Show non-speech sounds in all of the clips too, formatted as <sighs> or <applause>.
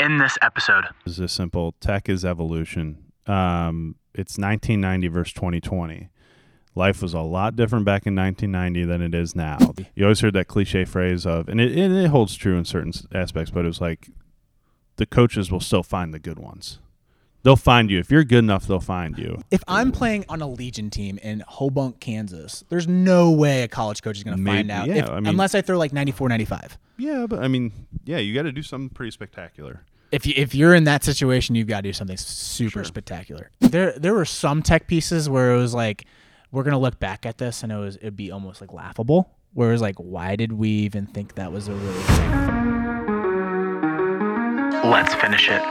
in this episode. This is simple. Tech is evolution. Um, it's 1990 versus 2020. Life was a lot different back in 1990 than it is now. <laughs> You always heard that cliche phrase of, and it, and it holds true in certain aspects, but it was like the coaches will still find the good ones. They'll find you. If you're good enough, they'll find you. If I'm playing on a Legion team in Hobunk, Kansas, there's no way a college coach is going to Maybe- find out yeah, if- I mean- unless I throw like 94, 95. Yeah, but I mean, yeah, you got to do something pretty spectacular. If you, if you're in that situation, you've got to do something super Sure. spectacular. There there were some tech pieces where it was like, we're gonna look back at this and it was it'd be almost like laughable. Where it was like, why did we even think that was a really thing? Let's finish it.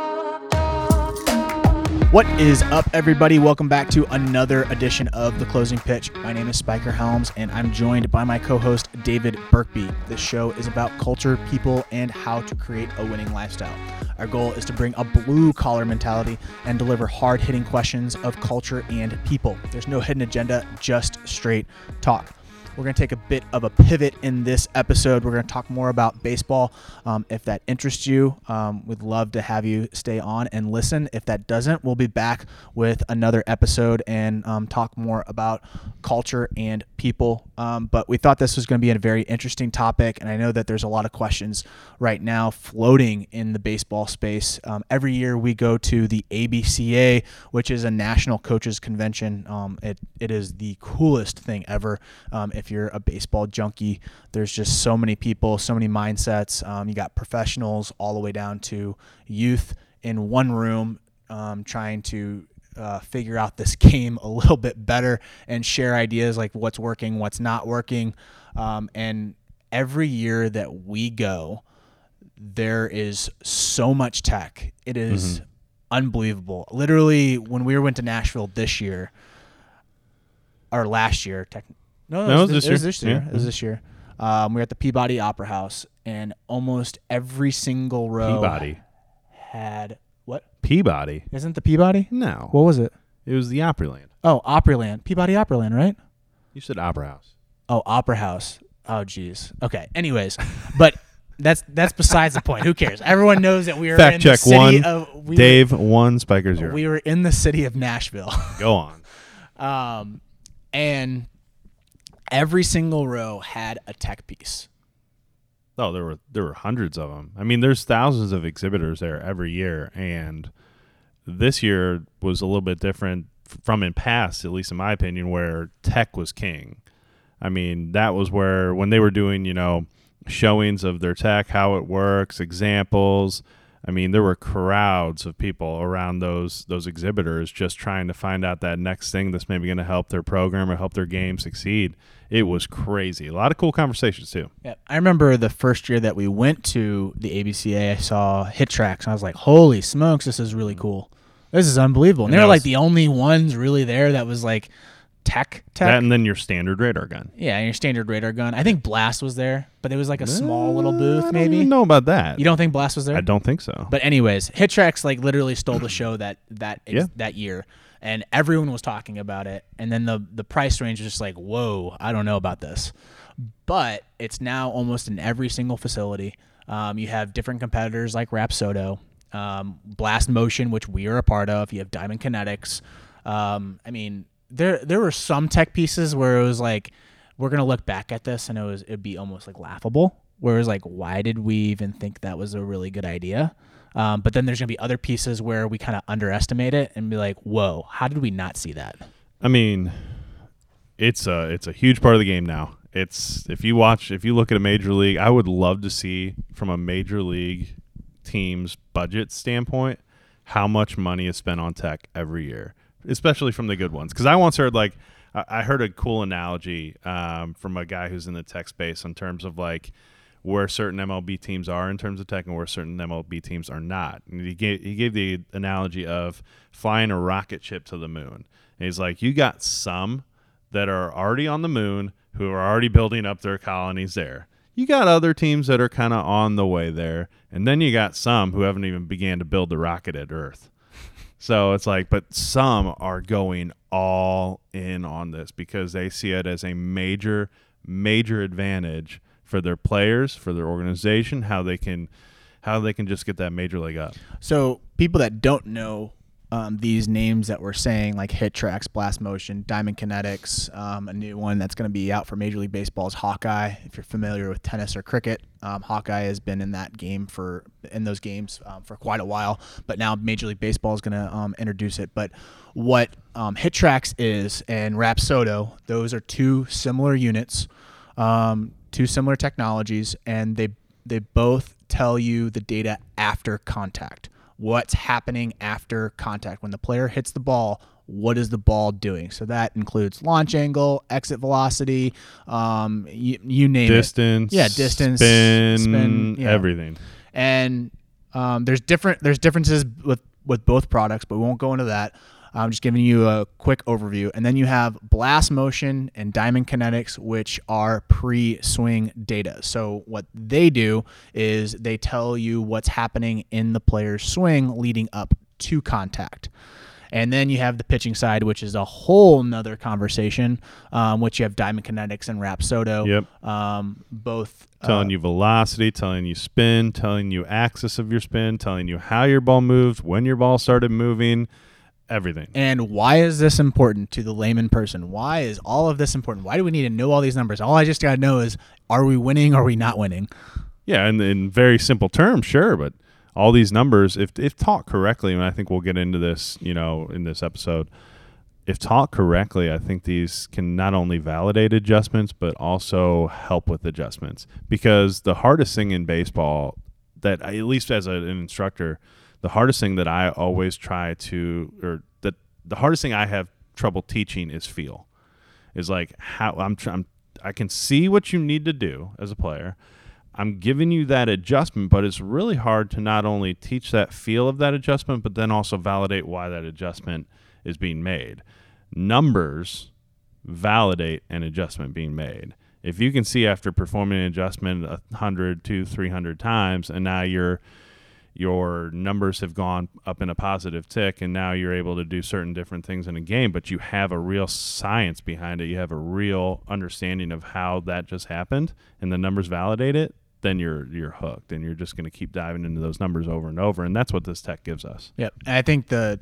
What is up, everybody? Welcome back to another edition of The Closing Pitch. My name is Spiker Helms, and I'm joined by my co host, David Burkby. This show is about culture, people, and how to create a winning lifestyle. Our goal is to bring a blue collar mentality and deliver hard hitting questions of culture and people. There's no hidden agenda, just straight talk. We're going to take a bit of a pivot in this episode. We're going to talk more about baseball. Um, if that interests you, um, we'd love to have you stay on and listen. If that doesn't, we'll be back with another episode and um, talk more about culture and people. Um, but we thought this was going to be a very interesting topic, and I know that there's a lot of questions right now floating in the baseball space. Um, every year we go to the ABCA, which is a national coaches convention. Um, it, it is the coolest thing ever. Um, if you're a baseball junkie, there's just so many people, so many mindsets. Um, you got professionals all the way down to youth in one room um, trying to uh, figure out this <laughs> game a little bit better and share ideas like what's working, what's not working. Um, and every year that we go, there is so much tech. It is unbelievable. Literally, when we went to Nashville this year, or last year, tech, no, No, it was, this, it was year. this year. Yeah. It was this year. Um, we were at the Peabody Opera House, and almost every single row Peabody. had what? Peabody. Isn't the Peabody? No. What was it? it was the Opryland. Oh, Opryland. Peabody Opryland, right? You said Opera House. Oh, Opera House. Oh, jeez. Okay. Anyways, but <laughs> that's that's besides the point. Who cares? Everyone knows that we are Fact in check the city one. of we Dave one, Spiker zero. We were in the city of Nashville, Go on. <laughs> um, and every single row had a tech piece. Oh, there were there were hundreds of them. I mean, there's thousands of exhibitors there every year, and this year was a little bit different from in past, at least in my opinion, where tech was king. I mean, that was where when they were doing, you know, showings of their tech, how it works, examples. I mean, there were crowds of people around those those exhibitors just trying to find out that next thing that's maybe going to help their program or help their game succeed. It was crazy. A lot of cool conversations too. Yeah, I remember the first year that we went to the ABCA. I saw HitTrax, and I was like, "Holy smokes, this is really cool! This is unbelievable." And, And they were that like the only ones really there that was like tech, tech. That and then your standard radar gun. yeah, and your standard radar gun. I think Blast was there, but it was like a small little I booth, don't maybe. even know about that. You don't think Blast was there? I don't think so. But anyways, HitTrax like literally stole the show that that ex- Yeah. that year, and everyone was talking about it. And then the the price range was just like, whoa, I don't know about this. But it's now almost in every single facility. Um, you have different competitors like Rapsodo, um, Blast Motion, which we are a part of. You have Diamond Kinetics. Um, I mean, there there were some tech pieces where it was like, we're gonna look back at this and it was it'd be almost like laughable. Where it was like, why did we even think that was a really good idea? Um, but then there's gonna be other pieces where we kind of underestimate it and be like, whoa, how did we not see that? I mean, it's a it's a huge part of the game now. It's if you watch if you look at a major league, I would love to see from a major league team's budget standpoint how much money is spent on tech every year, especially from the good ones. Because I once heard like I heard a cool analogy um, from a guy who's in the tech space in terms of like where certain MLB teams are in terms of tech and where certain MLB teams are not. And he gave he gave the analogy of flying a rocket ship to the moon. And he's like, you got some that are already on the moon who are already building up their colonies there. You got other teams that are kind of on the way there, and then you got some who haven't even began to build the rocket at Earth. So it's like, but some are going all in on this because they see it as a major, major advantage for their players, for their organization, how they can how they can just get that major leg up. So people that don't know um, these names that we're saying, like HitTrax, Blast Motion, Diamond Kinetics, um, a new one that's going to be out for Major League Baseball is Hawkeye. If you're familiar with tennis or cricket, um, Hawkeye has been in that game for in those games um, for quite a while. But now Major League Baseball is going to um, introduce it. But what um, HitTrax is and Rapsodo, those are two similar units, two similar technologies, and they they both tell you the data after contact what's happening after contact. When the player hits the ball, what is the ball doing? So that includes launch angle, exit velocity, um, you, you name it. distance, it. Yeah, distance, spin, spin everything. And um, there's different there's differences with with both products, but we won't go into that. I'm just giving you a quick overview. And then you have Blast Motion and Diamond Kinetics, which are pre swing data. So, what they do is they tell you what's happening in the player's swing leading up to contact. And then you have the pitching side, which is a whole nother conversation, um, which you have Diamond Kinetics and Rapsodo. Yep. Um, both telling uh, you velocity, telling you spin, telling you axis of your spin, telling you how your ball moves, when your ball started moving everything. And why is this important to the layman person? Why is all of this important? Why do we need to know all these numbers? All I just got to know is are we winning or are we not winning? Yeah, and in very simple terms, sure, but all these numbers, if if taught correctly, and I think we'll get into this, you know, in this episode, if taught correctly, I think these can not only validate adjustments but also help with adjustments. Because the hardest thing in baseball, that at least as a, an instructor, the hardest thing that I always try to, or that the hardest thing I have trouble teaching is feel. Is like how I'm, I'm I can see what you need to do as a player. I'm giving you that adjustment, but it's really hard to not only teach that feel of that adjustment, but then also validate why that adjustment is being made. Numbers validate an adjustment being made. If you can see after performing an adjustment 100 to 300 times, and now you're your numbers have gone up in a positive tick and now you're able to do certain different things in a game but you have a real science behind it. You have a real understanding of how that just happened and the numbers validate it then you're you're hooked and you're just going to keep diving into those numbers over and over and that's what this tech gives us. Yep i think the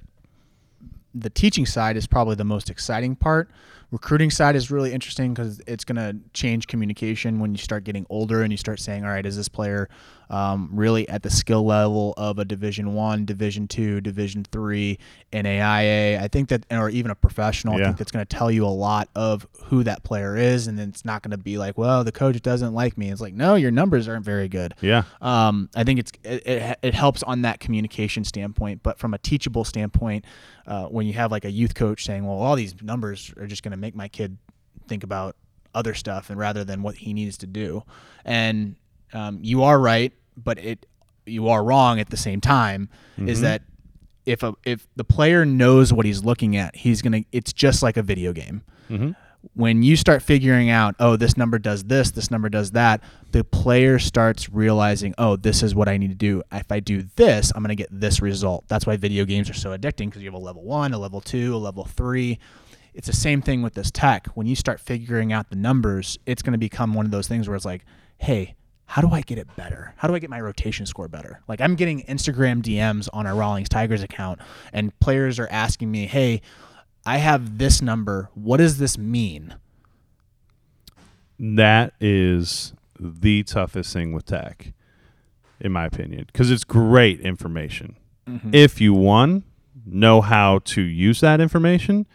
the teaching side is probably the most exciting part recruiting side is really interesting because it's going to change communication when you start getting older and you start saying all right is this player um, really at the skill level of a division one division two division three naia i think that or even a professional Yeah. i think that's going to tell you a lot of who that player is and then it's not going to be like well the coach doesn't like me. It's like no your numbers aren't very good. Yeah. Um, I think it's it, it, it helps on that communication standpoint, but from a teachable standpoint, uh, when you have like a youth coach saying, "Well, all these numbers are just going to make my kid think about other stuff and rather than what he needs to do," and um, you are right, but it you are wrong at the same time. Is that if a if the player knows what he's looking at, he's gonna. It's just like a video game mm-hmm. when you start figuring out, oh, this number does this, this number does that, the player starts realizing, oh, this is what I need to do. If I do this, I'm going to get this result. That's why video games are so addicting because you have a level one, a level two, a level three. It's the same thing with this tech. When you start figuring out the numbers, it's going to become one of those things where it's like, hey, how do I get it better? How do I get my rotation score better? Like I'm getting Instagram DMs on our Rawlings Tigers account, and players are asking me, hey, I have this number. What does this mean? that is the toughest thing with tech in my opinion because it's great information mm-hmm. if you one know how to use that information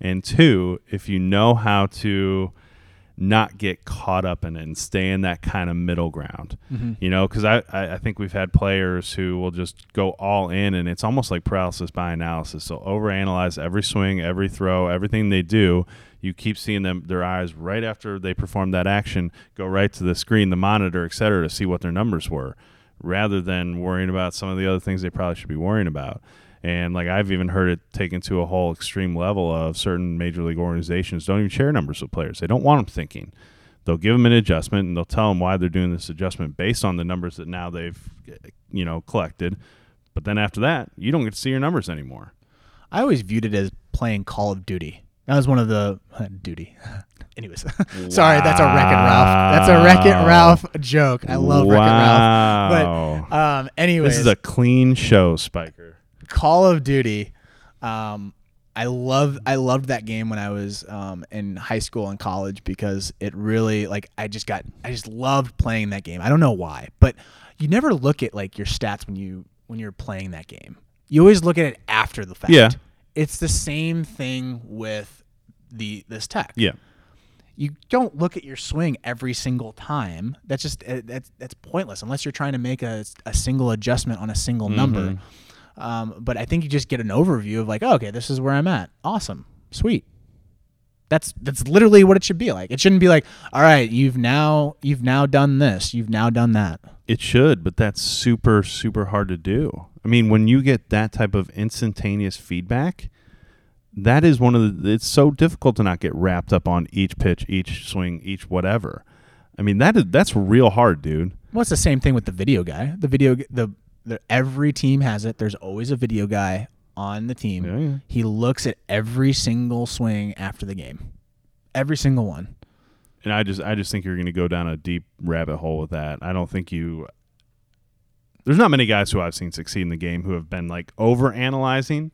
and two if you know how to not get caught up in it and stay in that kind of middle ground mm-hmm. you know because I, I I think we've had players who will just go all in and it's almost like paralysis by analysis. So overanalyze every swing every throw everything they do. You keep seeing them their eyes right after they perform that action go right to the screen the monitor et cetera to see what their numbers were rather than worrying about some of the other things they probably should be worrying about and like I've even heard it taken to a whole extreme level of certain major league organizations don't even share numbers with players. They don't want them thinking. They'll give them an adjustment and they'll tell them why they're doing this adjustment based on the numbers that now they've you know collected. But then after that, you don't get to see your numbers anymore. I always viewed it as playing Call of Duty. That was one of the duty. <laughs> Anyways, <laughs> sorry, that's a Wreck It Ralph. That's a Wreck It Ralph joke. I love Wreck It Ralph. But um, anyways, this is a clean show, Spiker. Call of Duty. Um, I love I loved that game when I was um, in high school and college because it really like I just got I just loved playing that game. I don't know why, but you never look at like your stats when you when you're playing that game. You always look at it after the fact. Yeah. It's the same thing with the this tech. Yeah. You don't look at your swing every single time. That's just uh, that's that's pointless unless you're trying to make a, a single adjustment on a single number. Um, but I think you just get an overview of like, oh, okay, this is where I'm at. Awesome, sweet. That's that's literally what it should be like. It shouldn't be like, all right, you've now you've now done this, you've now done that. It should, but that's super, super hard to do. I mean, when you get that type of instantaneous feedback, that is one of the. It's so difficult to not get wrapped up on each pitch, each swing, each whatever. I mean, that is that's real hard, dude. Well, it's the same thing with the video guy. The video the, the every team has it. There's always a video guy on the team. Yeah, yeah. He looks at every single swing after the game. Every single one. And I just, I just think you're going to go down a deep rabbit hole with that. I don't think you. There's not many guys who I've seen succeed in the game who have been like over analyzing.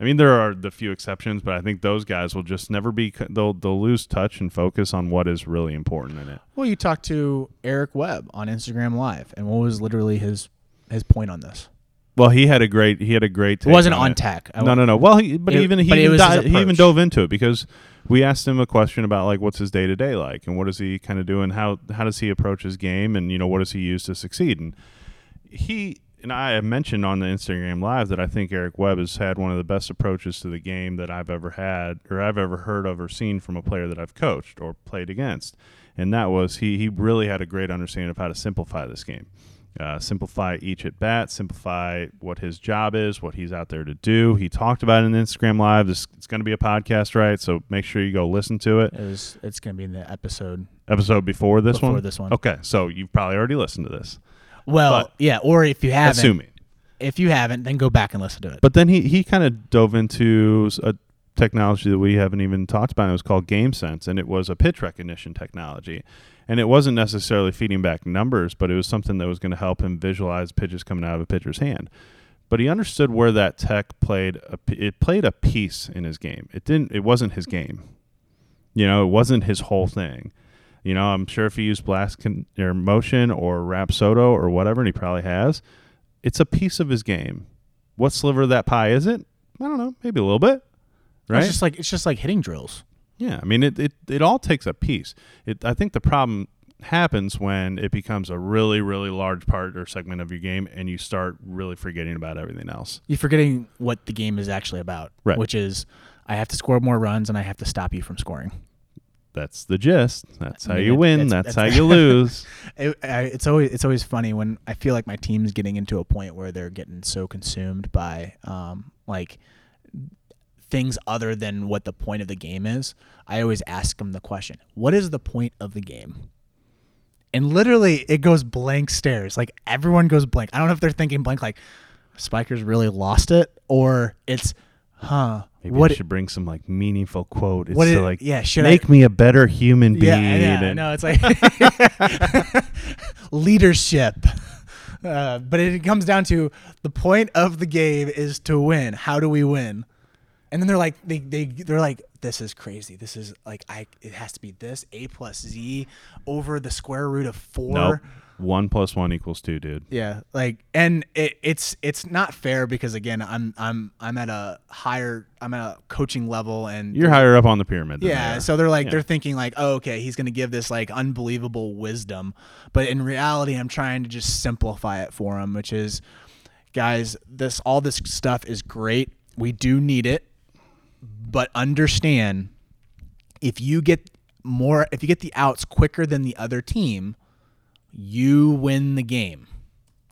I mean, there are the few exceptions, but I think those guys will just never be. They'll they'll lose touch and focus on what is really important in it. Well, you talked to Eric Webb on Instagram Live, and what was literally his his point on this? Well, he had a great he had a great. It wasn't on on it. tech. I No, no, no. Well, he, but It- even he but even, di- he even dove into it because we asked him a question about like what's his day to day like and what does he kind of do and how how does he approach his game and you know what does he use to succeed and he and I have mentioned on the Instagram live that I think Eric Webb has had one of the best approaches to the game that I've ever had or I've ever heard of or seen from a player that I've coached or played against. And that was he he really had a great understanding of how to simplify this game. Uh, simplify each at bat, simplify what his job is, what he's out there to do. He talked about it in Instagram Live. This it's going to be a podcast, right? So make sure you go listen to it. It was. It's going to be in the episode. Episode before this Before one. this one. Okay, so you've probably already listened to this. Well, But- yeah. Or if you haven't, Assuming. if you haven't, then go back and listen to it. But then he, he kind of dove into a technology that we haven't even talked about. It was called Game Sense, and it was a pitch recognition technology. And it wasn't necessarily feeding back numbers, but it was something that was going to help him visualize pitches coming out of a pitcher's hand. But he understood where that tech played. A, it played a piece in his game. It didn't. It wasn't his game. You know, it wasn't his whole thing. You know, I'm sure if he used blast con- or motion or Rapsodo or whatever, and he probably has, it's a piece of his game. What sliver of that pie is it? I don't know. Maybe a little bit. Right? It's just like it's just like hitting drills. Yeah. I mean, it, it, it all takes a piece. It, I think the problem happens when it becomes a really, really large part or segment of your game and you start really forgetting about everything else. You're forgetting what the game is actually about, Right. which is I have to score more runs and I have to stop you from scoring. That's the gist. That's how mean, you win. that's- That's, that's- how you <laughs> lose. It, I, it's always it's always funny when I feel like my team's getting into a point where they're getting so consumed by um, like things other than what the point of the game is. I always ask them the question, "What is the point of the game?" And literally, it goes blank stares. Like everyone goes blank. I don't know if they're thinking blank, like Spikers really lost it, or it's, huh? Maybe what I should bring some like meaningful quote. It's What to it- like yeah, should I- make me a better human being. Yeah, yeah, and- no, it's like <laughs> leadership. Uh, but it comes down to the point of the game is to win. How do we win? And then they're like, they they they're like, this is crazy. This is like, I it has to be this a plus z over the square root of four. Nope. One plus one equals two, dude. Yeah, like, and it, it's it's not fair because again, I'm I'm I'm at a higher, I'm at a coaching level, and You're higher up on the pyramid. yeah, they so they're like Yeah. they're thinking like, oh, okay, he's gonna give this like unbelievable wisdom, but in reality, I'm trying to just simplify it for him, which is, guys, this all this stuff is great. We do need it, but understand if you get more, if you get the outs quicker than the other team, you win the game.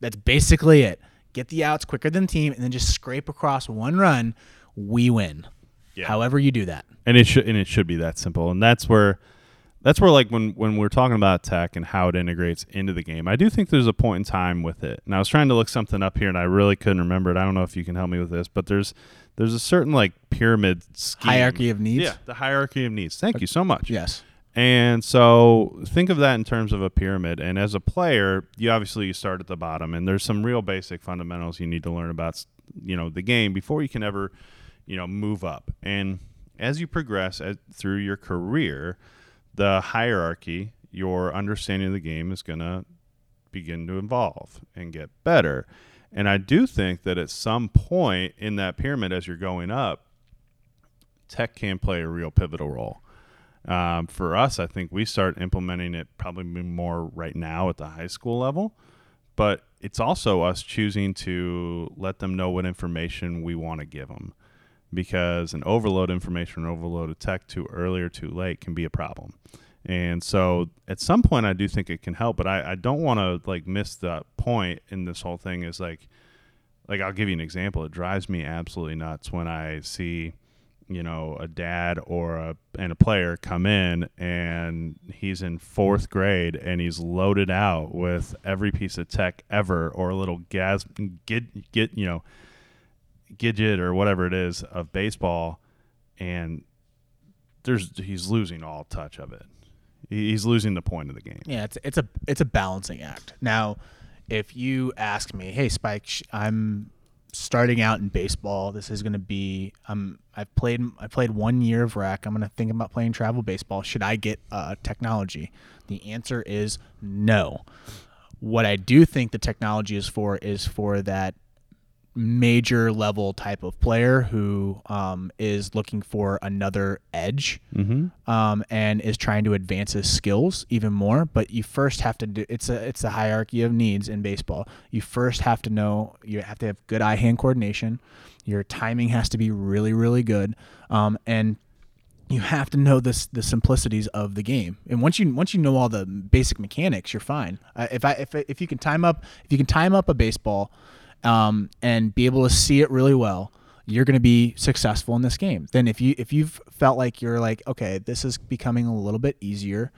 That's basically it. Get the outs quicker than the team, and then just scrape across one run. We win. Yeah. However you do that. and it should and it should be that simple and that's where that's where like when when we're talking about tech and how it integrates into the game, I do think there's a point in time with it. And I was trying to look something up here, and I really couldn't remember it. I don't know if you can help me with this, but there's there's a certain like pyramid scheme. Hierarchy of needs? Yeah, the hierarchy of needs. Thank you so much. Yes. And so think of that in terms of a pyramid. And as a player, you obviously you start at the bottom, and there's some real basic fundamentals you need to learn about, you know, the game before you can ever, you know, move up. And as you progress as, through your career, the hierarchy, your understanding of the game is going to begin to evolve and get better. And I do think that at some point in that pyramid, as you're going up, tech can play a real pivotal role. Um, for us, I think we start implementing it probably more right now at the high school level, but it's also us choosing to let them know what information we want to give them because an overload information, an overload of tech too early or too late can be a problem. And so at some point, I do think it can help, but I, I don't want to like miss the point in this whole thing is like, like I'll give you an example. It drives me absolutely nuts when I see you know a dad or a and a player come in and he's in fourth grade and he's loaded out with every piece of tech ever or a little gas get get you know gidget or whatever it is of baseball and there's he's losing all touch of it he's losing the point of the game Yeah, it's it's a it's a balancing act. Now, if you ask me, "Hey Spike, I'm starting out in baseball. This is going to be um I've played I played 1 year of rec. I'm going to think about playing travel baseball. Should I get uh, technology?" The answer is no. What I do think the technology is for is for that major level type of player who um, is looking for another edge mm-hmm. um, and is trying to advance his skills even more. But you first have to do it's a it's a hierarchy of needs in baseball. You first have to know you have to have good eye hand coordination. Your timing has to be really really good, um, and you have to know this the simplicities of the game. And once you once you know all the basic mechanics, you're fine. Uh, if I if if you can time up if you can time up a baseball um, and be able to see it really well, you're going to be successful in this game. Then if you if you've felt like you're like, okay, this is becoming a little bit easier.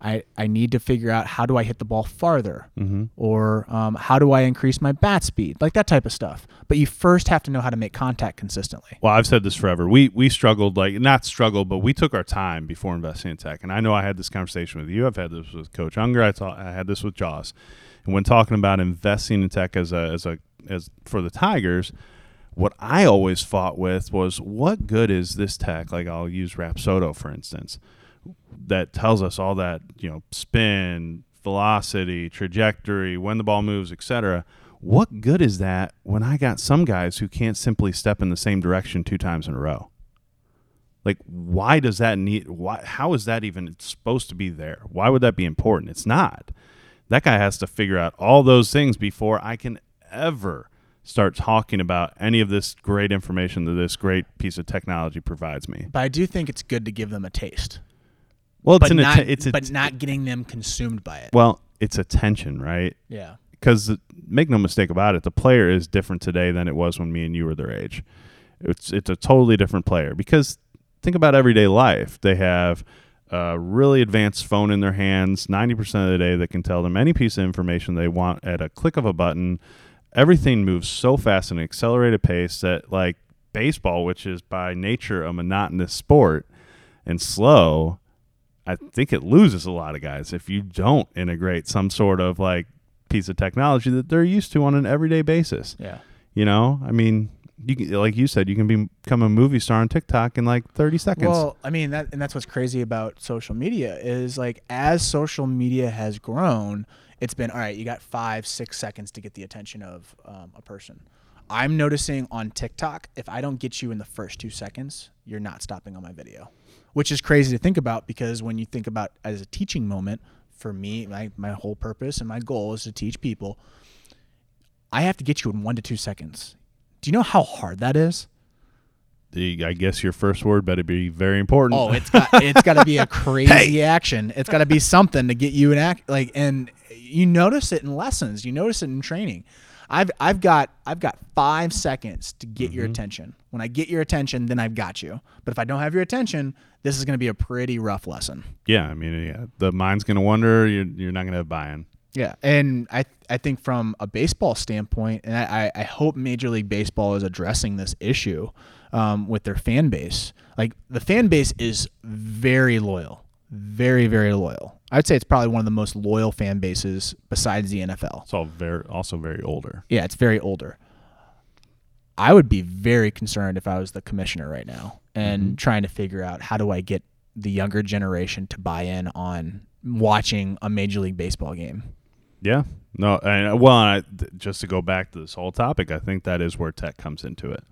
I, I need to figure out how do I hit the ball farther Mm-hmm. or um, how do I increase my bat speed, like that type of stuff. But you first have to know how to make contact consistently. Well, I've said this forever. We we struggled like not struggled, but we took our time before investing in tech. And I know I had this conversation with you. I've had this with Coach Unger. I thought I had this with Joss. And when talking about investing in tech as a as a as for the Tigers, what I always fought with was what good is this tech? Like I'll use Rapsodo for instance, that tells us all that you know spin, velocity, trajectory, when the ball moves, etc. What good is that when I got some guys who can't simply step in the same direction two times in a row? Like, why does that need? Why? How is that even supposed to be there? Why would that be important? It's not. That guy has to figure out all those things before I can ever start talking about any of this great information that this great piece of technology provides me. But I do think it's good to give them a taste, Well, it's but an not atten- it's a, but not getting them consumed by it. well, it's attention, right? Yeah. because make no mistake about it, the player is different today than it was when me and you were their age. It's it's a totally different player because think about everyday life. They have a really advanced phone in their hands 90% of the day that can tell them any piece of information they want at a click of a button. Everything moves so fast at an accelerated pace that like baseball, which is by nature a monotonous sport and slow, I think it loses a lot of guys if you don't integrate some sort of like piece of technology that they're used to on an everyday basis. Yeah. You know, I mean, you can, like you said, you can be, become a movie star on TikTok in like 30 seconds. Well, I mean that, and that's what's crazy about social media is like as social media has grown, it's been all right. You got five, six seconds to get the attention of um, a person. I'm noticing on TikTok, if I don't get you in the first two seconds, you're not stopping on my video, which is crazy to think about because when you think about as a teaching moment, for me, my, my whole purpose and my goal is to teach people. I have to get you in one to two seconds. Do you know how hard that is? I guess your first word better be very important. Oh, it's got it's got to be a <laughs> crazy action. It's got to be something to get you an act like and you notice it in lessons. You notice it in training. I've I've got I've got five seconds to get Mm-hmm. your attention. When I get your attention, then I've got you. But if I don't have your attention, this is going to be a pretty rough lesson. Yeah, I mean, yeah, the mind's gonna wonder. You're you're not gonna have buy-in. Yeah, and I I think from a baseball standpoint, and I, I hope Major League Baseball is addressing this issue um, with their fan base. Like the fan base is very loyal, very very loyal. I'd say it's probably one of the most loyal fan bases besides the NFL. It's all very also very older. Yeah, it's very older. I would be very concerned if I was the commissioner right now and trying to figure out how do I get the younger generation to buy in on watching a Major League Baseball game. Yeah. No. And well, I, just to go back to this whole topic, I think that is where tech comes into it.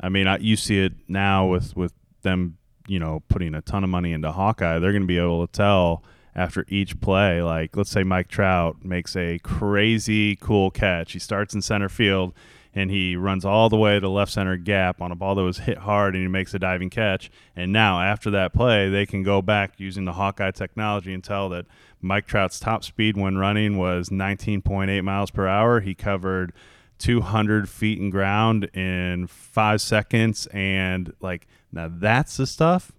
I mean, I, you see it now with with them, you know, putting a ton of money into Hawkeye. They're going to be able to tell after each play. Like, let's say Mike Trout makes a crazy cool catch. He starts in center field and he runs all the way to left center gap on a ball that was hit hard and he makes a diving catch. And now after that play, they can go back using the Hawkeye technology and tell that Mike Trout's top speed when running was 19.8 miles per hour. He covered 200 feet in ground in five seconds. And like, now that's the stuff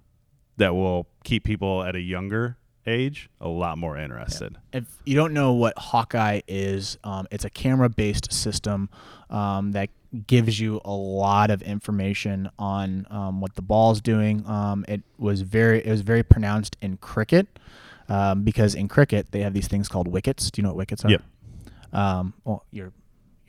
that will keep people at a younger age a lot more interested. if you don't know what Hawkeye is, um, it's a camera-based system um, that gives you a lot of information on um, what the ball's doing. Um, it was very it was very pronounced in cricket um, because in cricket they have these things called wickets. Do you know what wickets are? Yep. Um, well, your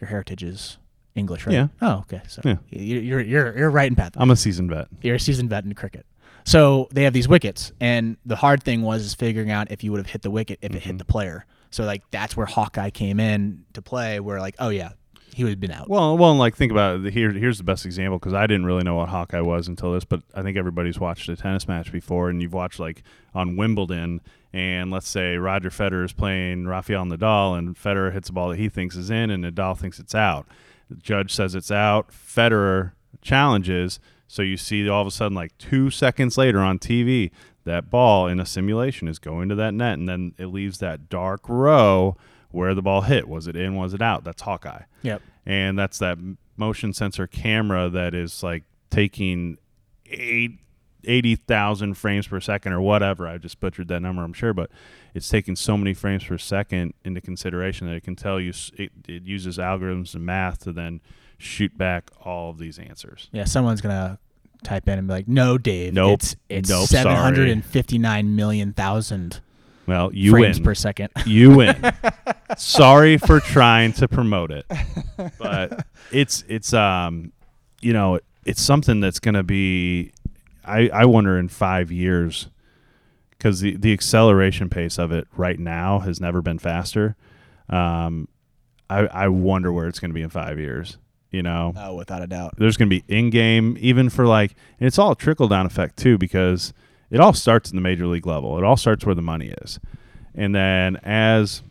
your heritage is English, right? Yeah. Oh, okay. So Yeah. you- you're you're you're right in path. I'm a seasoned vet. You're a seasoned vet in cricket. So they have these wickets, and the hard thing was is figuring out if you would have hit the wicket if it Mm-hmm. hit the player. So like that's where Hawkeye came in to play. Where like, oh yeah, he would have been out. Well, well, and like think about it. Here, here's the best example because I didn't really know what Hawkeye was until this, but I think everybody's watched a tennis match before, and you've watched like on Wimbledon, and let's say Roger Federer is playing Rafael Nadal, and Federer hits a ball that he thinks is in, and Nadal thinks it's out. The judge says it's out. Federer challenges, so you see all of a sudden, like two seconds later on TV, that ball in a simulation is going to that net, and then it leaves that dark row where the ball hit. Was it in? Was it out? That's Hawkeye Yep. and that's that motion sensor camera that is like taking eight, 80,000 frames per second or whatever. I just butchered that number, I'm sure, but it's taking so many frames per second into consideration that it can tell you it, it uses algorithms and math to then shoot back all of these answers. Yeah, someone's gonna type in and be like, "No, Dave, Nope. it's it's Nope, seven hundred and fifty nine million thousand Well, you frames win. per second. you win. <laughs> Sorry for trying to promote it, but it's it's um, you know, it's something that's going to be. I I wonder in five years, because the the acceleration pace of it right now has never been faster. Um, I I wonder where it's going to be in five years. You know, oh, without a doubt. there's going to be in game, even for like, and it's all a trickle down effect too, because it all starts in the major league level. It all starts where the money is. And then as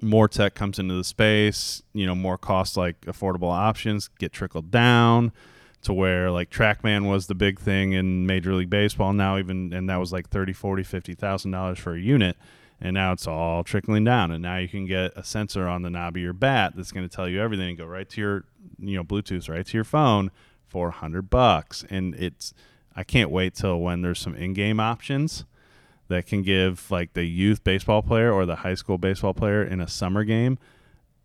more tech comes into the space, you know, more cost like affordable options get trickled down to where like TrackMan was the big thing in Major League Baseball. Now even and that was like 30, 40, 50,000 dollars for a unit. And now it's all trickling down and now you can get a sensor on the knob of your bat that's going to tell you everything and go right to your you know Bluetooth right to your phone for 100 bucks and it's I can't wait till when there's some in-game options that can give like the youth baseball player or the high school baseball player in a summer game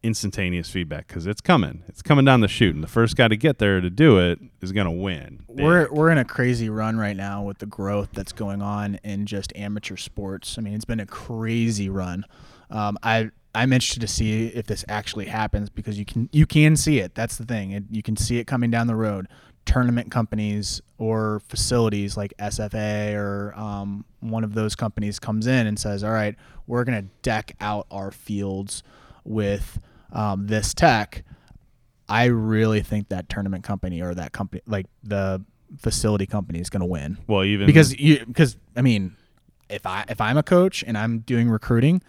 instantaneous feedback because it's coming. It's coming down the chute, and the first guy to get there to do it is going to win. We're we're in a crazy run right now with the growth that's going on in just amateur sports. I mean, it's been a crazy run. Um, I I'm interested to see if this actually happens because you can you can see it. That's the thing. It, you can see it coming down the road. Tournament companies or facilities like SFA or um, one of those companies comes in and says, "All right, we're going to deck out our fields with um, this tech." I really think that tournament company or that company, like the facility company, is going to win well, even because you because I mean, if I if I'm a coach and I'm doing recruiting,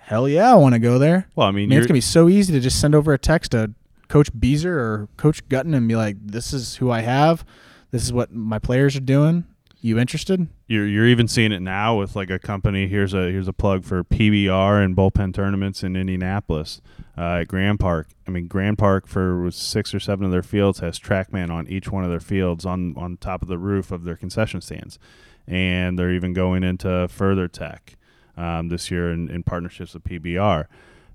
hell yeah, I want to go there. well, I I mean, mean, it's gonna be so easy to just send over a text to Coach Beezer or Coach Gutton and be like, "This is who I have. This is what my players are doing." You interested? You're you're even seeing it now with like a company. Here's a here's a plug for PBR and bullpen tournaments in Indianapolis uh, at Grand Park. I mean, Grand Park for six or seven of their fields has TrackMan on each one of their fields on on top of the roof of their concession stands, and they're even going into further tech um, this year in, in partnerships with PBR.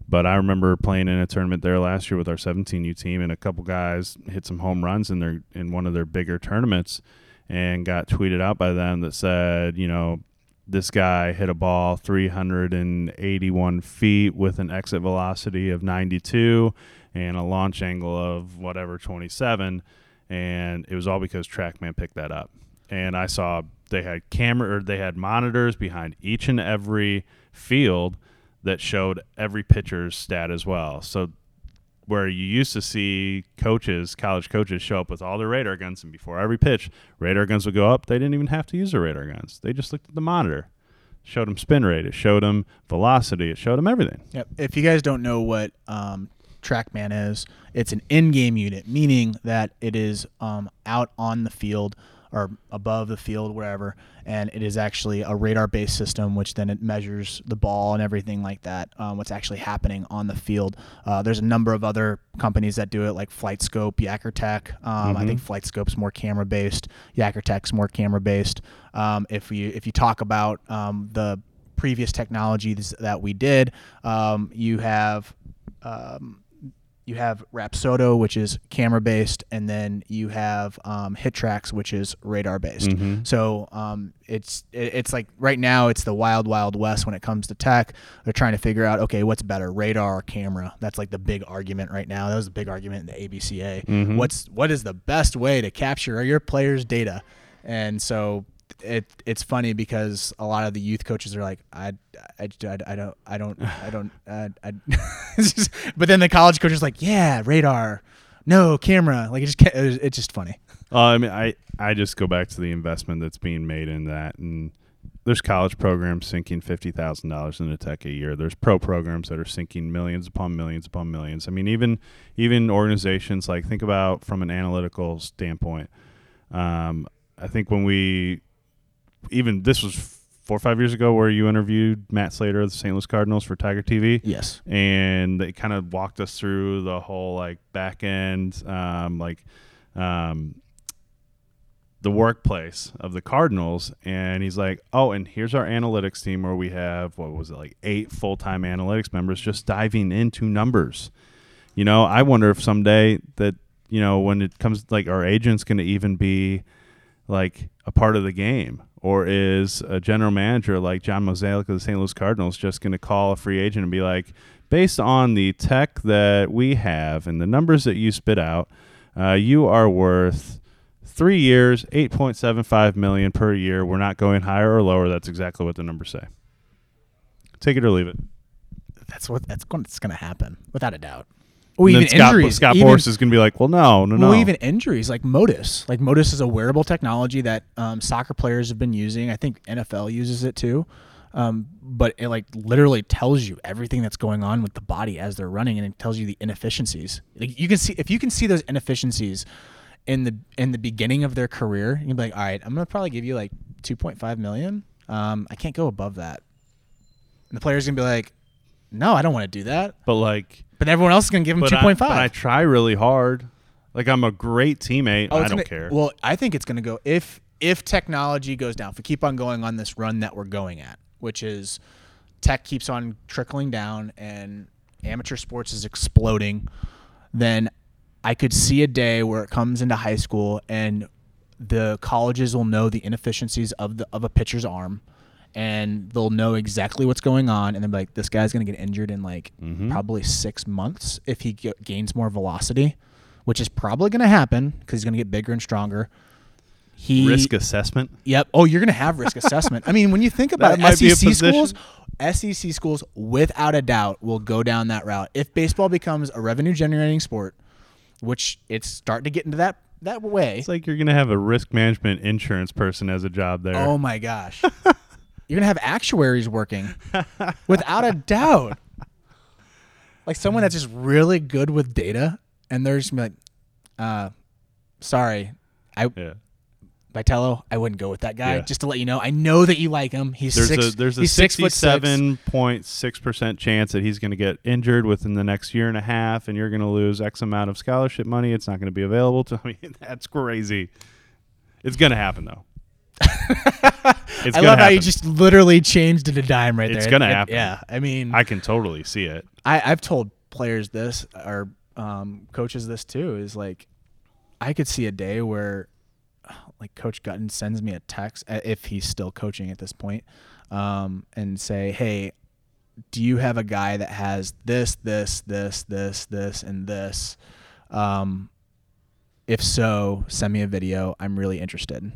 But I remember playing in a tournament there last year with our 17U team, and a couple guys hit some home runs in their in one of their bigger tournaments and got tweeted out by them that said, you know, this guy hit a ball 381 feet with an exit velocity of 92 and a launch angle of whatever 27 and it was all because trackman picked that up. And i saw they had camera or they had monitors behind each and every field that showed every pitcher's stat as well. So where you used to see coaches, college coaches, show up with all their radar guns, and before every pitch, radar guns would go up. They didn't even have to use their radar guns. They just looked at the monitor, showed them spin rate, it showed them velocity, it showed them everything. Yep. If you guys don't know what um, TrackMan is, it's an in-game unit, meaning that it is um, out on the field or above the field, wherever, and it is actually a radar-based system, which then it measures the ball and everything like that, um, what's actually happening on the field. Uh, there's a number of other companies that do it, like FlightScope, Yakkertech. Um, I think FlightScope's more camera-based. Yakkertech's more camera-based. Um, if you if you talk about um, the previous technologies that we did, um, you have um, you have Rapsodo, which is camera based, and then you have um, HitTrax, which is radar based. So um, it's it, it's like right now it's the wild wild west when it comes to tech. They're trying to figure out okay, what's better, radar or camera? That's like the big argument right now. That was a big argument in the ABCA. What's what is the best way to capture your players' data? And so it it's funny because a lot of the youth coaches are like I I, I, I don't I don't I don't <sighs> I, <laughs> just, but then the college coach is like yeah radar no camera like it just it's it's just funny Uh, I mean, I I just go back to the investment that's being made in that, and there's college programs sinking fifty thousand dollars into tech a year. There's pro programs that are sinking millions upon millions upon millions. I mean, even even organizations like think about from an analytical standpoint. Um, I think when we even this was four or five years ago where you interviewed Matt Slater of the St. Louis Cardinals for Tiger TV yes. And they kind of walked us through the whole like back end um, like um, the workplace of the cardinals. And he's like oh and here's our analytics team where we have what was it like eight full-time analytics members just diving into numbers. You know i wonder if someday that you know when it comes like our agents going to even be like a part of the game or is a general manager like John Mozeliak of the St. Louis Cardinals just going to call a free agent and be like, based on the tech that we have and the numbers that you spit out, uh, you are worth three years, eight point seven five million per year. We're not going higher or lower. That's exactly what the numbers say. Take it or leave it. that's what that's going going to happen without a doubt then even Scott, injuries Scott even, Boras is going to be like, well, no, no, no. Well, even injuries like Motus. Like Motus is a wearable technology that um, soccer players have been using. I think NFL uses it too. Um, but it like literally tells you everything that's going on with the body as they're running, and it tells you the inefficiencies. Like you can see if you can see those inefficiencies in the in the beginning of their career, you'd be like, all right, I'm gonna probably give you like 2.5 million. Um, I can't go above that. And the player's gonna be like, no, I don't want to do that. but like, But everyone else is gonna give him but I, 2.5. but I try really hard. Like I'm a great teammate. Oh, I it's don't gonna- care. Well, I think it's going to go if if technology goes down. If we keep on going on this run that we're going at, which is tech keeps on trickling down and amateur sports is exploding, then I could see a day where it comes into high school and the colleges will know the inefficiencies of the of a pitcher's arm and they'll know exactly what's going on and they're like this guy's going to get injured in like Mm-hmm. probably 6 months if he g- gains more velocity which is probably going to happen cuz he's going to get bigger and stronger he Risk assessment. Yep. Oh, you're going to have risk assessment. I mean, when you think <laughs> about it, might be a SEC schools, SEC schools, without a doubt, will go down that route. If baseball becomes a revenue generating sport, which it's starting to get into that that way. It's like you're gonna have a risk management insurance person as a job there. Oh my gosh. <laughs> You're going to have actuaries working without a doubt. Like someone that's just really good with data and they're just like, uh, sorry, I yeah. Vitello, I wouldn't go with that guy. Yeah. Just to let you know, I know that you like him. He's There's six. a there's a he's six foot six. sixty-seven point six percent chance that he's going to get injured within the next year and a half, and you're going to lose X amount of scholarship money. It's not going to be available to. <laughs> I mean, that's crazy. It's going to happen though. <laughs> it's I love how you just literally changed it a dime right there. It's gonna It- happen. Yeah, I mean, I can totally see it. I, I've told players this or um, coaches this too is like I could see a day where like Coach Gutton sends me a text if he's still coaching at this point um, and say, "Hey, do you have a guy that has this, this, this, this, this, and this? Um, if so, send me a video. I'm really interested."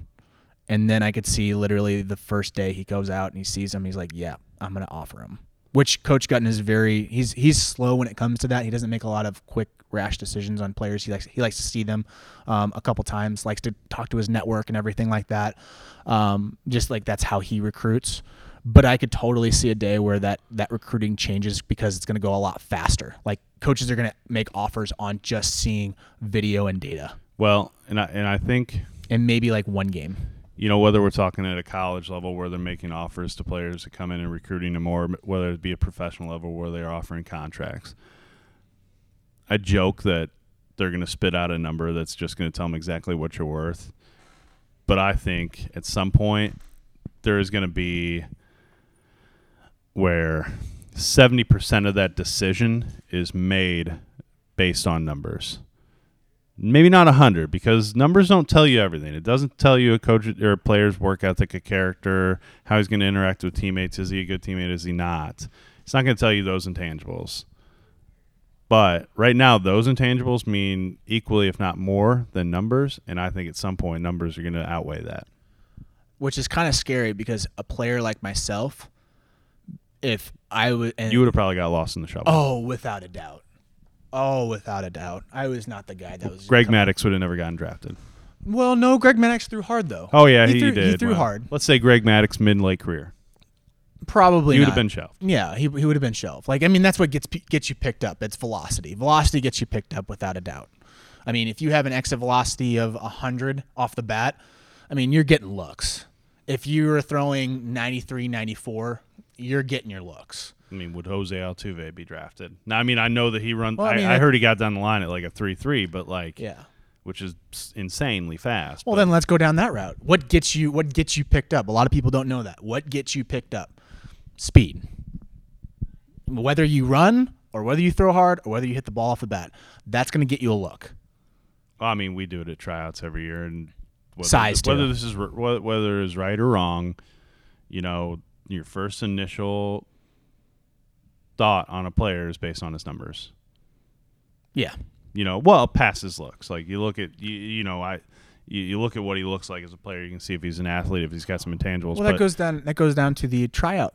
And then I could see literally the first day he goes out and he sees him, he's like, "Yeah, I'm gonna offer him." Which Coach Gutton is very he's he's slow when it comes to that. He doesn't make a lot of quick rash decisions on players. He likes he likes to see them um, a couple times, likes to talk to his network and everything like that. Um, just like that's how he recruits. But I could totally see a day where that that recruiting changes because it's going to go a lot faster. Like coaches are going to make offers on just seeing video and data, Well, and I and I think and maybe like one game. You know whether we're talking at a college level where they're making offers to players to come in and recruiting them, or whether it be a professional level where they're offering contracts. I joke that they're going to spit out a number that's just going to tell them exactly what you're worth, but I think at some point there is going to be where 70% of that decision is made based on numbers maybe not 100 because numbers don't tell you everything. It doesn't tell you a coach or a player's work ethic a character how he's going to interact with teammates. Is he a good teammate? Is he not? It's not going to tell you those intangibles. But right now those intangibles mean equally if not more than numbers and i think at some point numbers are going to outweigh that. Which is kind of scary because a player like myself, if I would, and you would have probably got lost in the shuffle oh, without a doubt, oh, without a doubt, I was not the guy that was greg coming- maddux would have never gotten drafted Well, no, Greg Maddux threw hard though. oh yeah he, he, threw, did He threw Well, hard. let's say greg maddux mid-late career Probably he would have been shelved Yeah, he, he would have been shelved. Like I mean, that's what gets gets you picked up. It's velocity. Velocity gets you picked up without a doubt. I mean, if you have an exit velocity of hundred off the bat, I mean, you're getting looks. If you were throwing 93, 94, you're getting your looks. I mean, would Jose Altuve be drafted? Now, I mean, I know that he run. Well, I I, mean, I that- heard he got down the line at like a three-three, but like, Yeah. which is insanely fast. Well, but then let's go down that route. What gets you? What gets you picked up? A lot of people don't know that. What gets you picked up? Speed. Whether you run or whether you throw hard or whether you hit the ball off the bat, that's going to get you a look. well, I mean, we do it at tryouts every year, and whether, Size, whether too. this is whether is right or wrong, you know, your first initial thought on a player is based on his numbers. Yeah. You know, well, past his looks. Like you look at you, you know, I. You, you look at what he looks like as a player. You can see if he's an athlete, if he's got some intangibles. Well, that but goes down. That goes down to the tryout.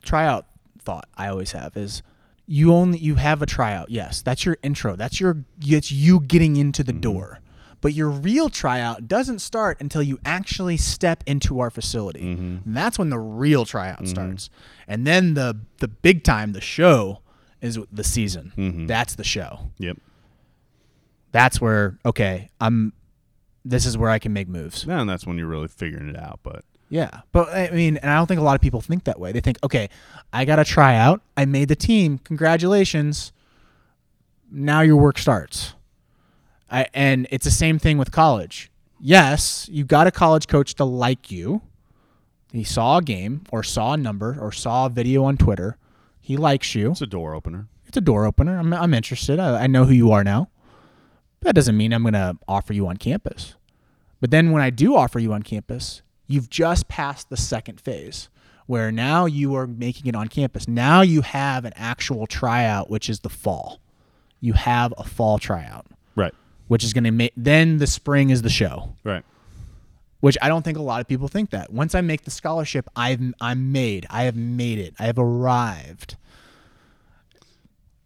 Tryout thought I always have is you only you have a tryout. Yes, that's your intro. That's your it's you getting into the mm-hmm. door. But your real tryout doesn't start until you actually step into our facility. Mm-hmm. And that's when the real tryout mm-hmm. starts. And then the the big time, the show, is the season. Mm-hmm. That's the show. yep. That's where okay, I'm. This is where I can make moves. Yeah, and that's when you're really figuring it out. But Yeah, but I mean, and I don't think a lot of people think that way. They think, okay, I got to try out. I made the team. Congratulations. Now your work starts. I, and it's the same thing with college. Yes, you got a college coach to like you. He saw a game or saw a number or saw a video on Twitter. He likes you. it's a door opener. It's a door opener. I'm, I'm interested. I, I know who you are now. That doesn't mean I'm going to offer you on campus. But then when I do offer you on campus, you've just passed the second phase where now you are making it on campus. Now you have an actual tryout, which is the fall. You have a fall tryout. Which is going to make, then the spring is the show, Right. which I don't think a lot of people think that. Once I make the scholarship, I've, I'm made. I have made it. I have arrived.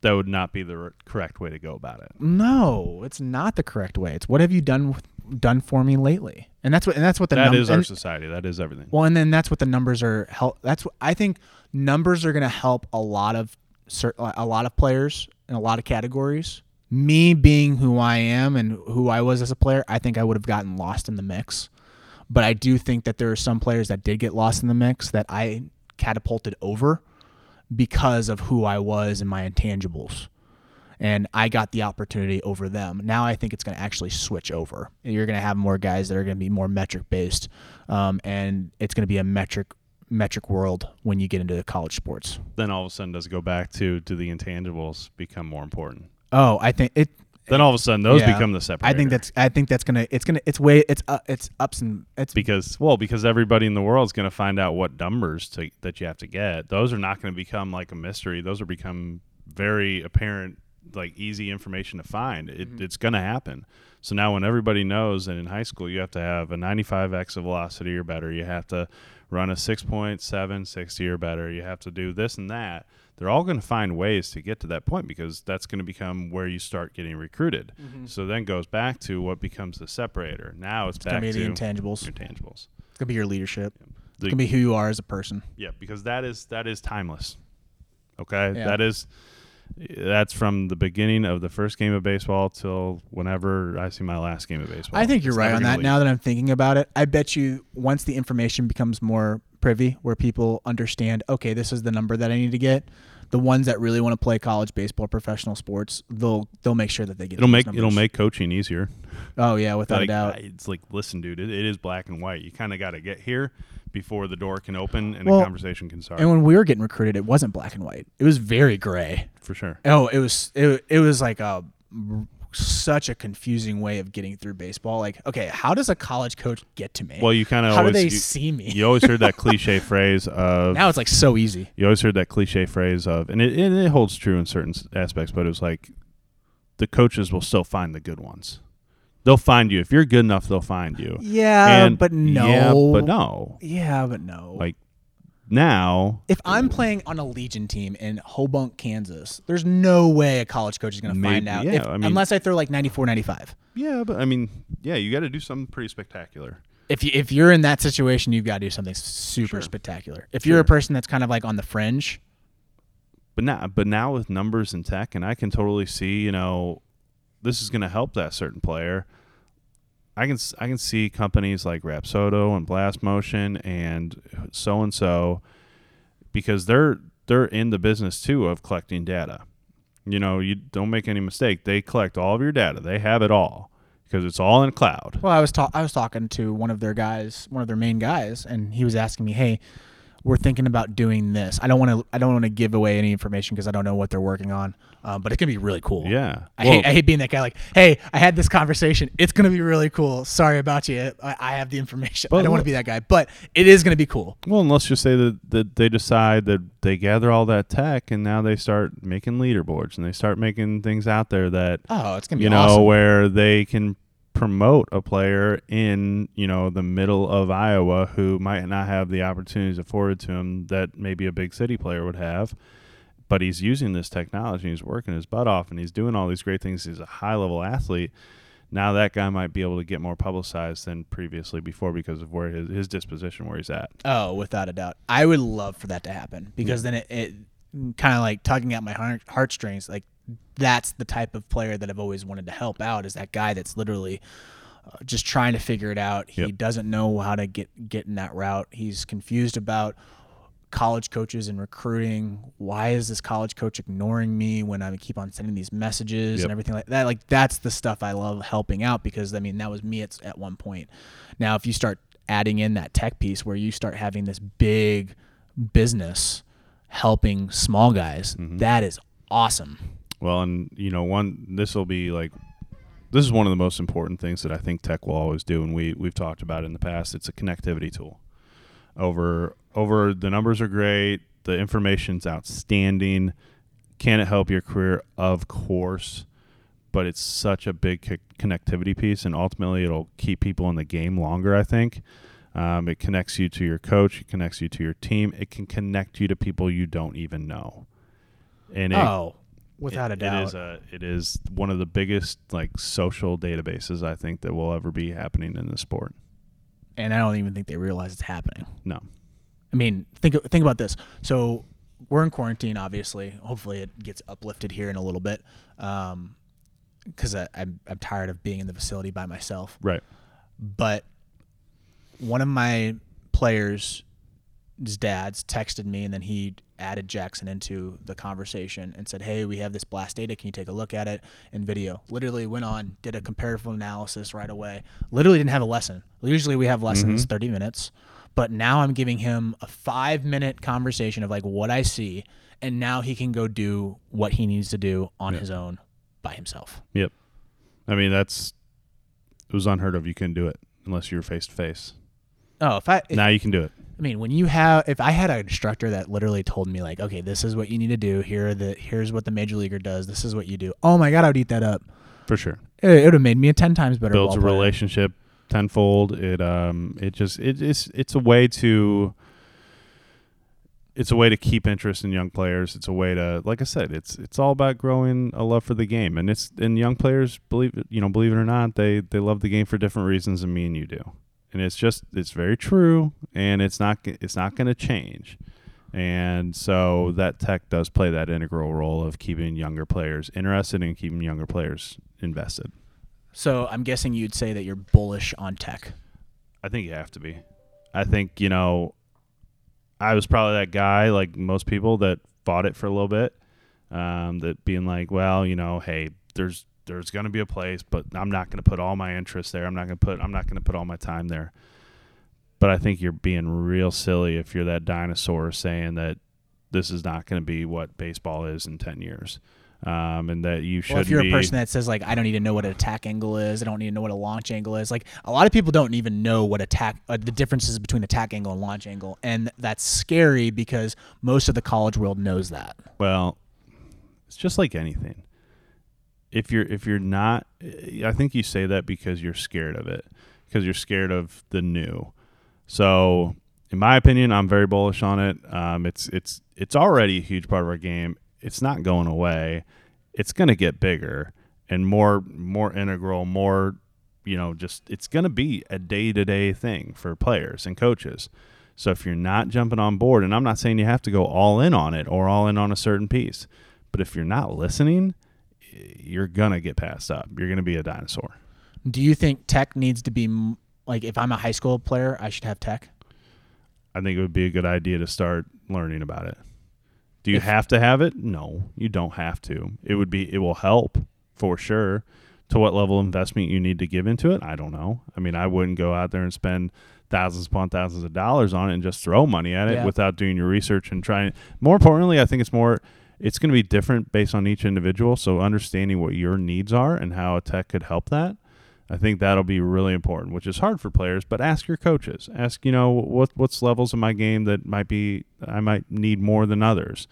That would not be the correct way to go about it. No, it's not the correct way. It's what have you done with, done for me lately? And that's what and that's what the That num- is our and- society. That is everything. well, and then that's what the numbers are help. That's what I think numbers are going to help a lot of a lot of players in a lot of categories. Me being who I am and who I was as a player, I think I would have gotten lost in the mix. But I do think that there are some players that did get lost in the mix that I catapulted over because of who I was and my intangibles. And I got the opportunity over them. Now I think it's going to actually switch over. You're going to have more guys that are going to be more metric based, um, and it's going to be a metric metric world when you get into college sports. Then all of a sudden, does it go back to do the intangibles become more important? Oh, I think it. Then all of a sudden, those Yeah. become the separator. I think that's. I think that's gonna. It's gonna. It's way. It's. Uh, it's ups and. It's. because well, because everybody in the world is going to find out what numbers to, that you have to get. Those are not going to become like a mystery. Those are become very apparent, like easy information to find. It, Mm-hmm. It's going to happen. So now, when everybody knows that in high school you have to have a 95 exit velocity or better, you have to run a 6.7 60 or better, you have to do this and that. They're all going to find ways to get to that point because that's going to become where you start getting recruited. So then goes back to what becomes the separator. Now it's, Mm-hmm. It's back be to the intangibles. your tangibles. It's gonna be your leadership. The- It's gonna be who you are as a person. yeah, because that is that is timeless. Okay, Yeah. that is that's from the beginning of the first game of baseball till whenever I see my last game of baseball. I think you're It's right on that. leave. Now that I'm thinking about it, I bet you once the information becomes more privy, where people understand, okay, this is the number that I need to get. The ones that really want to play college baseball, professional sports, they'll they'll make sure that they get. it'll make it'll make coaching easier. Oh yeah, without a doubt. It's like, listen, dude, it, it is black and white. You kind of got to get here before the door can open and Well, a conversation can start. And when we were getting recruited, it wasn't black and white. It was very gray. for sure. Oh, it was it, it was like a such a confusing way of getting through baseball. Like, okay, how does a college coach get to me? Well, you kind of how do always they you, see me? you always heard that <laughs> cliche phrase of now it's like so easy. you always heard that cliche phrase of, and it, and it holds true in certain aspects, but it was like the coaches will still find the good ones. They'll find you if you're good enough. They'll find you. Yeah, and but no. yeah, but no. Yeah, but no. Like now, if I'm playing on a Legion team in Hobunk, Kansas, there's no way a college coach is going to find out yeah, if- I mean- unless I throw like 94, 95. yeah, but I mean, yeah, you got to do something pretty spectacular. If you, if you're in that situation, you've got to do something super Sure. spectacular. If you're a person that's kind of like on the fringe, But now, but now with numbers and tech, and I can totally see, you know, this is going to help that certain player. I can I can see companies like Rapsodo and Blast Motion and so and so because they're they're in the business too of collecting data. You know, you don't make any mistake. They collect all of your data. They have it all because it's all in cloud. Well, I was ta- I was talking to one of their guys, one of their main guys, and he was asking me, "Hey, we're thinking about doing this. I don't want to I don't want to give away any information because I don't know what they're working on, um, but it's gonna be really cool." Yeah. I, Well- hate, I hate being that guy. Like, hey, I had this conversation. It's gonna be really cool. Sorry about you. I, I have the information. I don't want to be that guy, but it is gonna be cool. Well, and let's just say that, that they decide that they gather all that tech and now they start making leaderboards and they start making things out there that Oh, it's gonna be you know awesome. where they can promote a player in you know the middle of Iowa who might not have the opportunities afforded to him that maybe a big city player would have but he's using this technology he's working his butt off and he's doing all these great things he's a high level athlete now that guy might be able to get more publicized than previously before because of where his, his disposition where he's at Oh, without a doubt. I would love for that to happen because then it, it kind of like tugging at my heart, heartstrings. Like that's the type of player that I've always wanted to help out is that guy that's literally uh, just trying to figure it out. He Yep. doesn't know how to get get in that route. He's confused about college coaches and recruiting. Why is this college coach ignoring me when I keep on sending these messages Yep. and everything like that? Like that's the stuff I love helping out because I mean that was me at, at one point. Now if you start adding in that tech piece where you start having this big business helping small guys, Mm-hmm. that is awesome. Well, and you know, one this will be like this is one of the most important things that I think tech will always do, and we we've talked about it in the past. It's a connectivity tool. Over over the numbers are great, the information's outstanding. Can it help your career? Of course, but it's such a big co- connectivity piece, and ultimately it'll keep people in the game longer. I think. Um, it connects you to your coach. It connects you to your team. It can connect you to people you don't even know. And it, oh, without a doubt. It is a it is one of the biggest like social databases I think that will ever be happening in the sport. and I don't even think they realize it's happening. No. I mean, think think about this. So we're in quarantine, obviously. Hopefully, it gets uplifted here in a little bit, because I'm I'm tired of being in the facility by myself. Right. But one of my players' his dads texted me, and then he added Jackson into the conversation and said, "Hey, we have this blast data. Can you take a look at it in video?" Literally went on, did a comparative analysis right away. Literally didn't have a lesson. Usually we have lessons Mm-hmm. 30 minutes, but now I'm giving him a 5-minute conversation of like what I see, and now he can go do what he needs to do on his own by himself. Yep. I mean, that's it was unheard of. You couldn't do it unless you were face to face. Oh, if I if, Now you can do it. I mean, when you have, if I had an instructor that literally told me like, okay, this is what you need to do. Here, are the here's what the major leaguer does. This is what you do. Oh my god, I would eat that up. For sure. It, it would have made me a ten times better. Builds a player. relationship tenfold. It um it just it, it's it's a way to it's a way to keep interest in young players. It's a way to like I said, it's it's all about growing a love for the game. And it's and young players believe you know, believe it or not, they they love the game for different reasons than me and you do. And it's just it's very true and it's not it's not going to change. And so that tech does play that integral role of keeping younger players interested and keeping younger players invested. So I'm guessing you'd say that you're bullish on tech. I think you have to be. I think, you know, I was probably that guy, like most people, that fought it for a little bit. Um, that being like, well, you know, hey, there's there's gonna be a place, but I'm not gonna put all my interest there. I'm not gonna put I'm not gonna put all my time there. But I think you're being real silly if you're that dinosaur saying that this is not gonna be what baseball is in ten years. Um, and that you should Well, if you're be a person that says like, I don't need to know what an attack angle is, I don't need to know what a launch angle is. Like a lot of people don't even know what attack uh, the differences between attack angle and launch angle, and that's scary because most of the college world knows that. Well, it's just like anything. If you're if you're not, I think you say that because you're scared of it, because you're scared of the new. So, in my opinion, I'm very bullish on it. Um, it's it's it's already a huge part of our game. It's not going away. It's going to get bigger and more more integral, more you know, just it's going to be a day to day thing for players and coaches. So if you're not jumping on board, and I'm not saying you have to go all in on it or all in on a certain piece, but if you're not listening, you're gonna get passed up. You're gonna be a dinosaur. Do you think tech needs to be like if I'm a high school player, I should have tech? I think it would be a good idea to start learning about it. Do you If- have to have it? No, you don't have to. It would be it will help for sure. To what level of investment you need to give into it, I don't know. I mean, I wouldn't go out there and spend thousands upon thousands of dollars on it and just throw money at it Yeah. without doing your research and trying. More importantly, I think it's more it's going to be different based on each individual. So understanding what your needs are and how a tech could help that, I think that'll be really important. Which is hard for players, but ask your coaches. Ask you know what what's levels of my game that might be I might need more than others,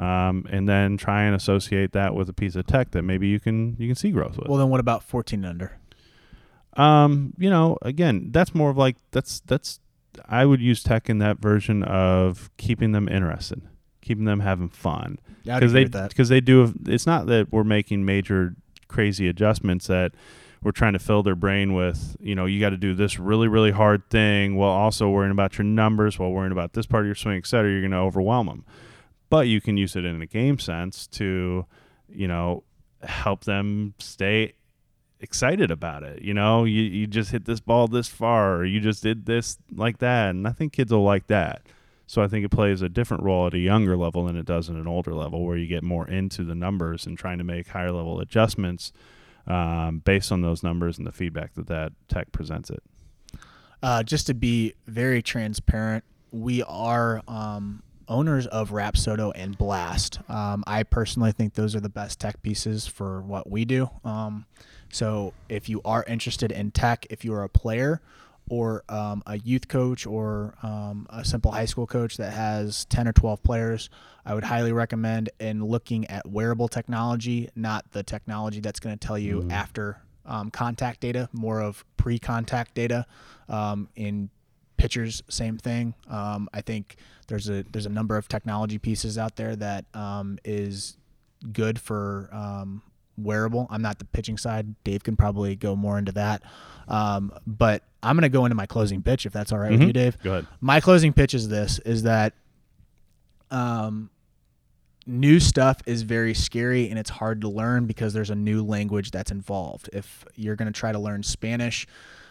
um, and then try and associate that with a piece of tech that maybe you can you can see growth with. Well, then what about 14 and under? Um, you know, again, that's more of like that's that's I would use tech in that version of keeping them interested, keeping them having fun Yeah, because they because they do. It's not that we're making major crazy adjustments that we're trying to fill their brain with. You know, you got to do this really really hard thing while also worrying about your numbers, while worrying about this part of your swing, et cetera. You're going to overwhelm them. But you can use it in a game sense to, you know, help them stay excited about it. You know, you, you just hit this ball this far, or you just did this like that. And I think kids will like that. So I think it plays a different role at a younger level than it does at an older level, where you get more into the numbers and trying to make higher level adjustments um, based on those numbers and the feedback that that tech presents it. Uh, just to be very transparent, we are um, owners of Rapsodo and Blast. Um, I personally think those are the best tech pieces for what we do. Um, so if you are interested in tech, if you are a player or um, a youth coach or um, a simple high school coach that has 10 or 12 players, I would highly recommend in looking at wearable technology, not the technology that's going to tell you after um, contact data, more of pre-contact data. Um, in pitchers, same thing. Um, I think there's a there's a number of technology pieces out there that um, is good for um, wearable. I'm not the pitching side. Dave can probably go more into that. Um, but I'm going to go into my closing pitch if that's all right with you, Dave. Go ahead. My closing pitch is this: is that um, new stuff is very scary and it's hard to learn because there's a new language that's involved. If you're going to try to learn Spanish,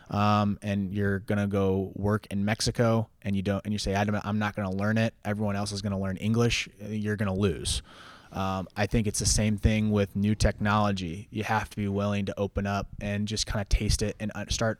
um, and you're gonna go work in Mexico, and you don't, and you say, "I'm not gonna learn it. Everyone else is gonna learn English." You're gonna lose. Um, I think it's the same thing with new technology. You have to be willing to open up and just kind of taste it and start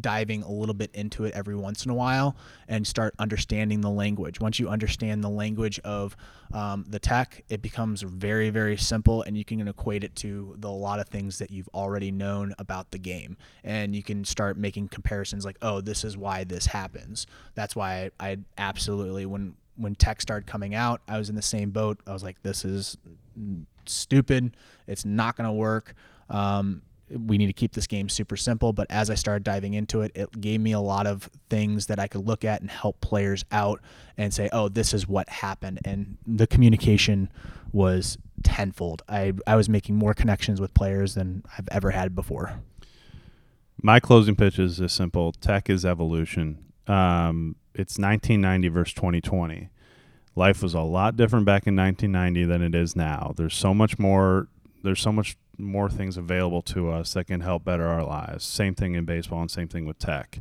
diving a little bit into it every once in a while and start understanding the language. Once you understand the language of um, the tech, it becomes very, very simple and you can equate it to the, a lot of things that you've already known about the game. And you can start making comparisons like, oh, this is why this happens. That's why I, I absolutely, when, when tech started coming out, I was in the same boat. I was like, this is stupid. It's not going to work. Um, we need to keep this game super simple. But as I started diving into it, it gave me a lot of things that I could look at and help players out and say, oh, this is what happened. And the communication was tenfold. I, I was making more connections with players than I've ever had before. My closing pitch is this simple tech is evolution. Um, it's 1990 versus 2020. Life was a lot different back in 1990 than it is now. There's so much more. There's so much more things available to us that can help better our lives. Same thing in baseball and same thing with tech.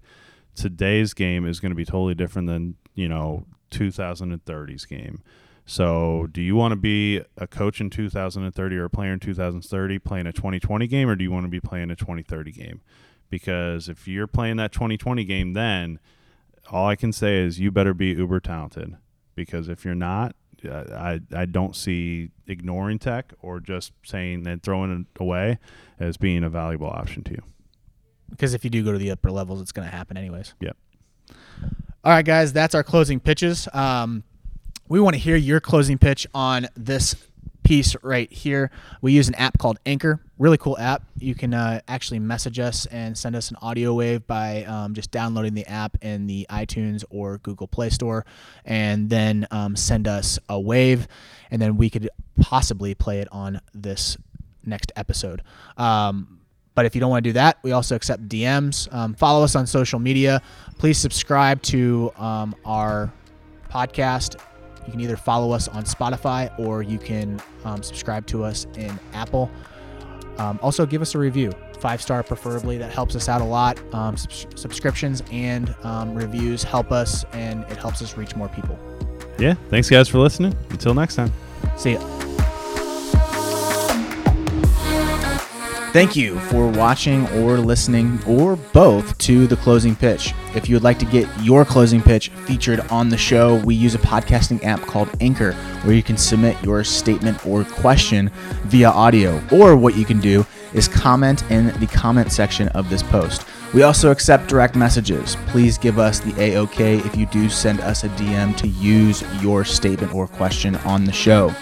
Today's game is going to be totally different than, you know, 2030's game. So, do you want to be a coach in 2030 or a player in 2030 playing a 2020 game, or do you want to be playing a 2030 game? Because if you're playing that 2020 game, then all I can say is you better be uber talented. Because if you're not, I, I don't see ignoring tech or just saying and throwing it away as being a valuable option to you. Because if you do go to the upper levels, it's going to happen anyways. Yep. All right, guys, that's our closing pitches. Um, we want to hear your closing pitch on this piece right here. We use an app called Anchor, really cool app. You can uh, actually message us and send us an audio wave by um, just downloading the app in the iTunes or Google Play Store, and then um, send us a wave, and then we could possibly play it on this next episode. Um, but if you don't want to do that, we also accept DMs. Um, follow us on social media. Please subscribe to um, our podcast you can either follow us on Spotify or you can um, subscribe to us in Apple. Um, also, give us a review, five star preferably. That helps us out a lot. Um, subs- subscriptions and um, reviews help us, and it helps us reach more people. Yeah. Thanks, guys, for listening. Until next time. See ya. Thank you for watching or listening or both to the closing pitch. If you would like to get your closing pitch featured on the show, we use a podcasting app called Anchor where you can submit your statement or question via audio. Or what you can do is comment in the comment section of this post. We also accept direct messages. Please give us the AOK if you do send us a DM to use your statement or question on the show.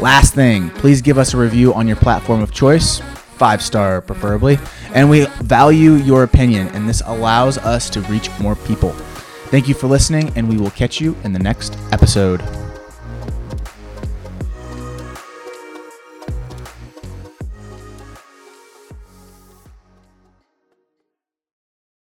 Last thing, please give us a review on your platform of choice five star preferably. And we value your opinion, and this allows us to reach more people. Thank you for listening, and we will catch you in the next episode.